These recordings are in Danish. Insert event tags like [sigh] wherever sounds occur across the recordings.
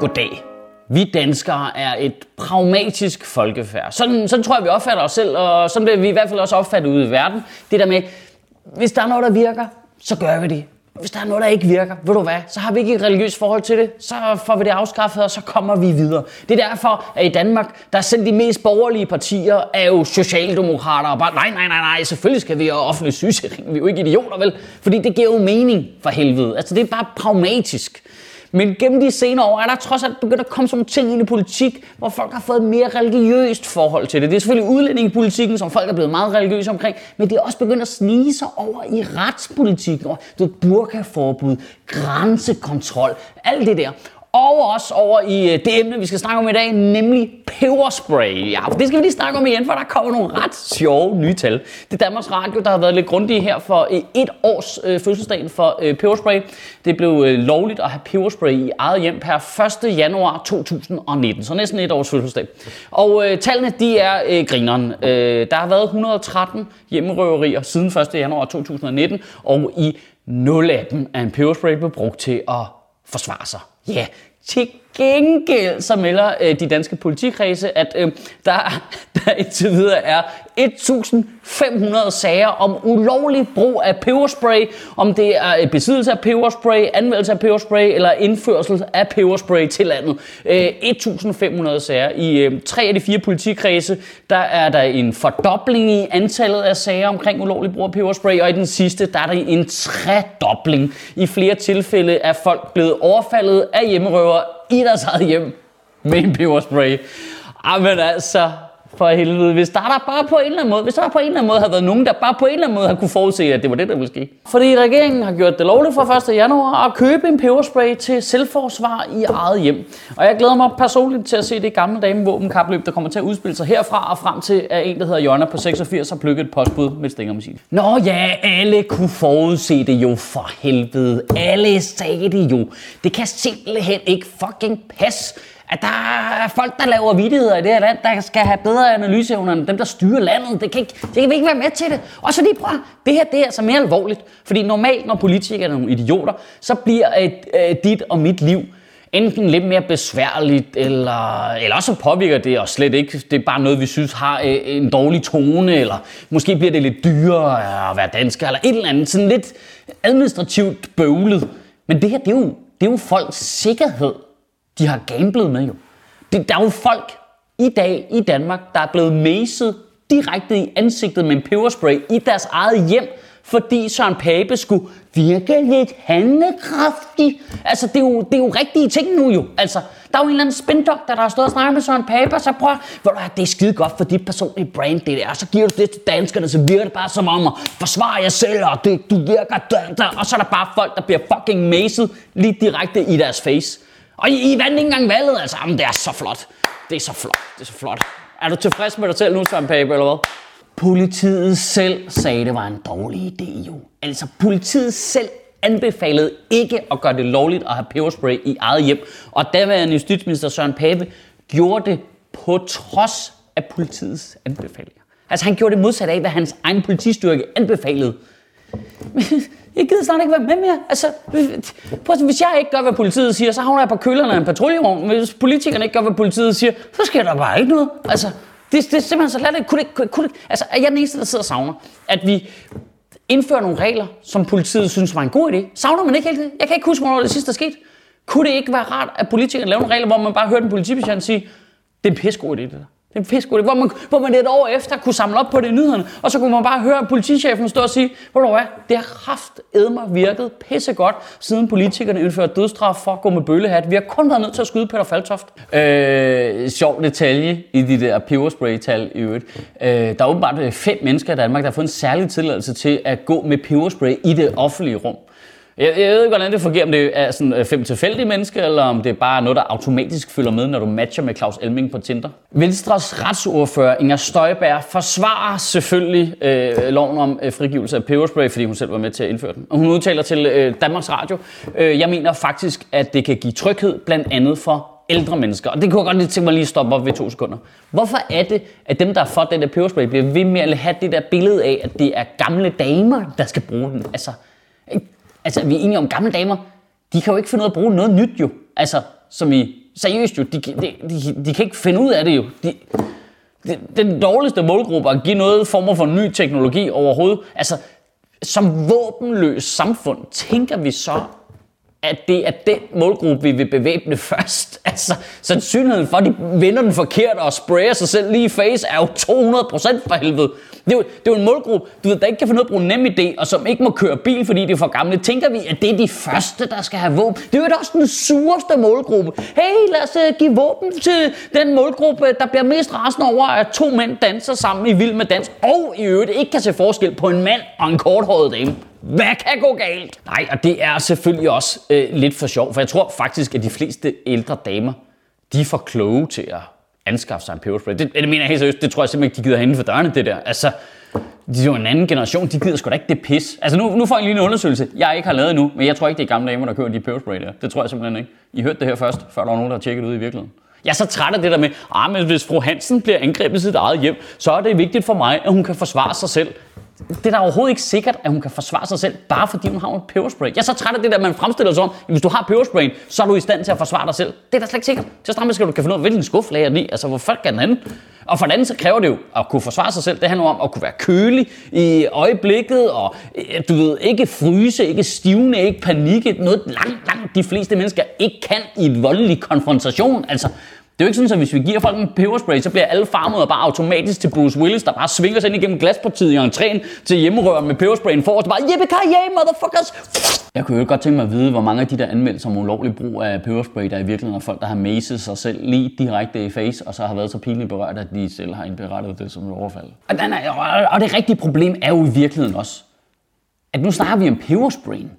Goddag. Vi danskere er et pragmatisk folkefærd. Sådan, sådan tror jeg, vi opfatter os selv, og sådan bliver vi i hvert fald også opfattet ude i verden. Det der med, hvis der er noget, der virker, så gør vi det. Hvis der er noget, der ikke virker, ved du hvad, så har vi ikke et religiøst forhold til det, så får vi det afskaffet, og så kommer vi videre. Det er derfor, at i Danmark, der er selv de mest borgerlige partier, er jo socialdemokrater, og bare, nej, nej, nej, nej, selvfølgelig skal vi have offentlig sygesikring, vi er jo ikke idioter, vel? Fordi det giver jo mening for helvede. Altså, det er bare pragmatisk. Men gennem de senere år er der trods alt begyndt at komme sådan nogle ting ind i politik, hvor folk har fået et mere religiøst forhold til det. Det er selvfølgelig udlændingepolitikken, som folk er blevet meget religiøse omkring, men det er også begyndt at snige sig over i retspolitikken. Du burkaforbud, grænsekontrol, alt det der og også over i øh, det emne, vi skal snakke om i dag, nemlig peberspray. Ja, for det skal vi lige snakke om igen, for der kommer nogle ret sjove nye tal. Det er Danmarks Radio, der har været lidt grundige her for øh, et års øh, fødselsdagen for øh, peberspray. Det blev øh, lovligt at have peberspray i eget hjem per 1. januar 2019, så næsten et års fødselsdag. Og øh, tallene, de er øh, grineren. Øh, der har været 113 hjemmerøverier siden 1. januar 2019, og i 0 af dem er en peberspray blevet brugt til at forsvare sig. Ja, til gengæld så melder øh, de danske politikredse, at øh, der, [laughs] der indtil videre er 1.500 sager om ulovlig brug af peberspray, om det er besiddelse af peberspray, anvendelse af peberspray eller indførsel af peberspray til landet. Øh, 1.500 sager. I øh, tre af de fire politikredse, der er der en fordobling i antallet af sager omkring ulovlig brug af peberspray, og i den sidste, der er der en tredobling. I flere tilfælde er folk blevet overfaldet af hjemmerøver i deres eget hjem med en peberspray. Jamen altså, for helvede. Hvis der, der bare på en eller anden måde, hvis der på en eller anden måde havde været nogen, der bare på en eller anden måde havde kunne forudse, at det var det, der ville ske. Fordi regeringen har gjort det lovligt fra 1. januar at købe en peberspray til selvforsvar i eget hjem. Og jeg glæder mig personligt til at se det gamle dame våbenkapløb, der kommer til at udspille sig herfra og frem til, at en, der hedder Jonna på 86 har plukket et postbud med et stængermissil. Nå ja, alle kunne forudse det jo for helvede. Alle sagde det jo. Det kan simpelthen ikke fucking passe at der er folk, der laver vidtigheder i det her land, der skal have bedre analyseevner end dem, der styrer landet. Det kan, ikke, det kan vi ikke være med til det. Og så lige prøv, det her det er altså mere alvorligt. Fordi normalt, når politikere er nogle idioter, så bliver et, øh, dit og mit liv enten lidt mere besværligt, eller, eller også påvirker det os slet ikke. Det er bare noget, vi synes har øh, en dårlig tone, eller måske bliver det lidt dyrere at være dansker, eller et eller andet sådan lidt administrativt bøvlet. Men det her, det er jo, det er jo folks sikkerhed de har gamblet med jo. Det, der er jo folk i dag i Danmark, der er blevet mæset direkte i ansigtet med en peberspray i deres eget hjem, fordi Søren Pape skulle virke lidt handlekraftig. Altså, det er, jo, det er jo rigtige ting nu jo. Altså, der er jo en eller anden spindokter, der har stået og snakket med Søren Pape, og så prøver, hvor du, det er skide godt for dit personlige brand, det der. Og så giver du det til danskerne, så virker det bare som om at forsvare jer selv, og det, du virker der, der. Og så er der bare folk, der bliver fucking mæset lige direkte i deres face. Og I, I vandt ikke engang valget, altså. Jamen, det er så flot. Det er så flot. Det er så flot. Er du tilfreds med dig selv nu, Søren Pape, eller hvad? Politiet selv sagde, det var en dårlig idé, jo. Altså, politiet selv anbefalede ikke at gøre det lovligt at have peberspray i eget hjem. Og daværende justitsminister Søren Pape gjorde det på trods af politiets anbefalinger. Altså han gjorde det modsat af, hvad hans egen politistyrke anbefalede. Jeg gider snart ikke være med mere. Altså, hvis jeg ikke gør, hvad politiet siger, så havner jeg på køllerne af en patruljevogn. Hvis politikerne ikke gør, hvad politiet siger, så sker der bare ikke noget. Altså, det, det er simpelthen så latterligt. Kunne det, kunne, kunne det, altså, er jeg den eneste, der sidder og savner, at vi indfører nogle regler, som politiet synes var en god idé? Savner man ikke helt det? Jeg kan ikke huske, hvornår det sidste er sket. Kunne det ikke være rart, at politikerne laver nogle regler, hvor man bare hører den politibetjent sige, det er en pissegod idé, det der. Det Det er pisse hvor man, hvor man et år efter kunne samle op på det i nyhederne, og så kunne man bare høre politichefen stå og sige, hvor du hvad, det har haft edmer virket pisse godt, siden politikerne indførte dødstraf for at gå med bøllehat. Vi har kun været nødt til at skyde Peter Faltoft. Øh, sjov detalje i de der peberspray-tal i øvrigt. Øh, der er åbenbart øh, fem mennesker i Danmark, der har fået en særlig tilladelse til at gå med peberspray i det offentlige rum. Jeg, jeg ved ikke, hvordan det fungerer, om det er sådan øh, fem tilfældige mennesker, eller om det er bare noget, der automatisk følger med, når du matcher med Claus Elming på Tinder. Venstres retsordfører Inger Støjberg forsvarer selvfølgelig øh, loven om øh, frigivelse af peberspray, fordi hun selv var med til at indføre den. Og hun udtaler til øh, Danmarks Radio, øh, jeg mener faktisk, at det kan give tryghed, blandt andet for ældre mennesker. Og det kunne jeg godt lige tænke mig lige at stoppe op ved to sekunder. Hvorfor er det, at dem, der har fået den der peberspray, bliver ved med at have det der billede af, at det er gamle damer, der skal bruge den? Altså, altså, vi er enige om gamle damer, de kan jo ikke finde ud af at bruge noget nyt jo. Altså, som i, seriøst jo, de, de, de, de kan ikke finde ud af det jo. De, de, den dårligste målgruppe at give noget form for ny teknologi overhovedet. Altså, som våbenløs samfund, tænker vi så, at det er den målgruppe, vi vil bevæbne [laughs] først. Altså, sandsynligheden for, at de vender den forkert og sprayer sig selv lige i face, er jo 200% for helvede. Det er, jo, det er jo en målgruppe, du ved, der ikke kan få noget at bruge nem idé, og som ikke må køre bil, fordi de er for gamle. Tænker vi, at det er de første, der skal have våben? Det er jo også den sureste målgruppe. Hey, lad os uh, give våben til den målgruppe, der bliver mest rasende over, at to mænd danser sammen i vild med dans, og i øvrigt ikke kan se forskel på en mand og en korthåret dame. Hvad kan gå galt? Nej, og det er selvfølgelig også øh, lidt for sjov, for jeg tror faktisk, at de fleste ældre damer, de er for kloge til at anskaffe sig en peberspray. Det, det mener jeg helt seriøst, det tror jeg simpelthen ikke, de gider inden for dørene, det der. Altså, de er jo en anden generation, de gider sgu da ikke det pis. Altså nu, nu får jeg lige en undersøgelse, jeg ikke har lavet endnu, men jeg tror ikke, det er gamle damer, der kører de peberspray der. Det tror jeg simpelthen ikke. I hørte det her først, før der var nogen, der har tjekket ud i virkeligheden. Jeg er så træt af det der med, ah, men hvis fru Hansen bliver angrebet i sit eget hjem, så er det vigtigt for mig, at hun kan forsvare sig selv det er da overhovedet ikke sikkert, at hun kan forsvare sig selv, bare fordi hun har en peberspray. Jeg er så træt af det der, man fremstiller sig om, at hvis du har pebersprayen, så er du i stand til at forsvare dig selv. Det er da slet ikke sikkert. Så stramt skal du kan finde ud af, hvilken skuffe lager den i. Altså, hvor folk er den anden? Og for den anden, så kræver det jo at kunne forsvare sig selv. Det handler om at kunne være kølig i øjeblikket, og øh, du ved, ikke fryse, ikke stivne, ikke panikke. Noget langt, langt de fleste mennesker ikke kan i en voldelig konfrontation. Altså, det er jo ikke sådan, at hvis vi giver folk en peberspray, så bliver alle farmøder bare automatisk til Bruce Willis, der bare svinger sig ind igennem glaspartiet i entréen til hjemmerøren med pebersprayen for, og bare, yippee yeah, motherfuckers! Jeg kunne jo godt tænke mig at vide, hvor mange af de der anmeldelser om ulovlig brug af peberspray, der i virkeligheden er folk, der har macet sig selv lige direkte i face, og så har været så pinligt berørt, at de selv har indberettet det som et overfald. Og, og det rigtige problem er jo i virkeligheden også, at nu snakker vi om pebersprayen.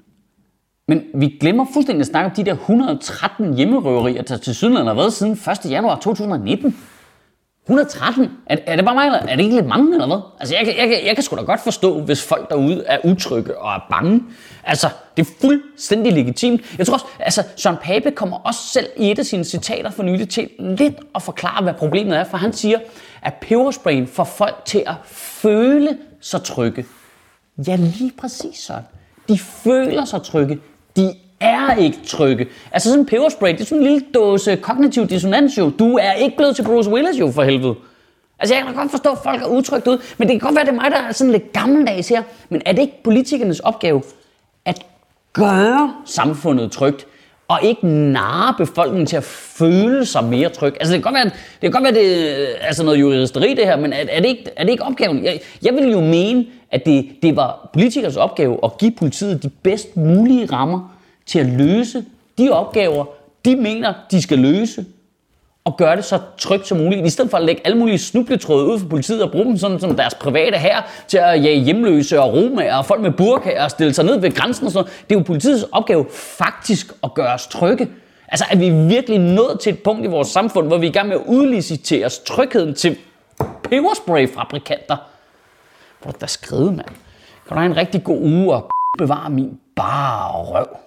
Men vi glemmer fuldstændig at snakke om de der 113 hjemmerøverier, der til Sydland har været siden 1. januar 2019. 113? Er, er det bare mig, eller er det ikke lidt mange, eller hvad? Altså, jeg, jeg, jeg, jeg kan sgu da godt forstå, hvis folk derude er utrygge og er bange. Altså, det er fuldstændig legitimt. Jeg tror også, altså, Søren Pape kommer også selv i et af sine citater for nylig til lidt at forklare, hvad problemet er, for han siger, at pebersprayen får folk til at føle sig trygge. Ja, lige præcis sådan. De føler sig trygge de er ikke trygge. Altså sådan en peberspray, det er sådan en lille dåse kognitiv dissonans jo. Du er ikke blevet til Bruce Willis jo for helvede. Altså jeg kan godt forstå, at folk er utrygt ud, men det kan godt være, at det er mig, der er sådan lidt gammeldags her. Men er det ikke politikernes opgave at gøre samfundet trygt? og ikke narre befolkningen til at føle sig mere tryg. Altså det kan godt være, det, kan godt være, det øh, altså noget juristeri det her, men er, er, det ikke, er det ikke opgaven? Jeg, jeg vil jo mene, at det, det var politikers opgave at give politiet de bedst mulige rammer til at løse de opgaver, de mener, de skal løse, og gøre det så trygt som muligt, i stedet for at lægge alle mulige snubletråde ud for politiet og bruge dem sådan som deres private her til at jage hjemløse og romager og folk med burka og stille sig ned ved grænsen og sådan noget. Det er jo politiets opgave faktisk at gøre os trygge. Altså er vi virkelig nået til et punkt i vores samfund, hvor vi er i gang med at udlicitere os trygheden til peberspray-fabrikanter. Hvor der skrevet, mand. Kan du have en rigtig god uge og bevare min bare røv.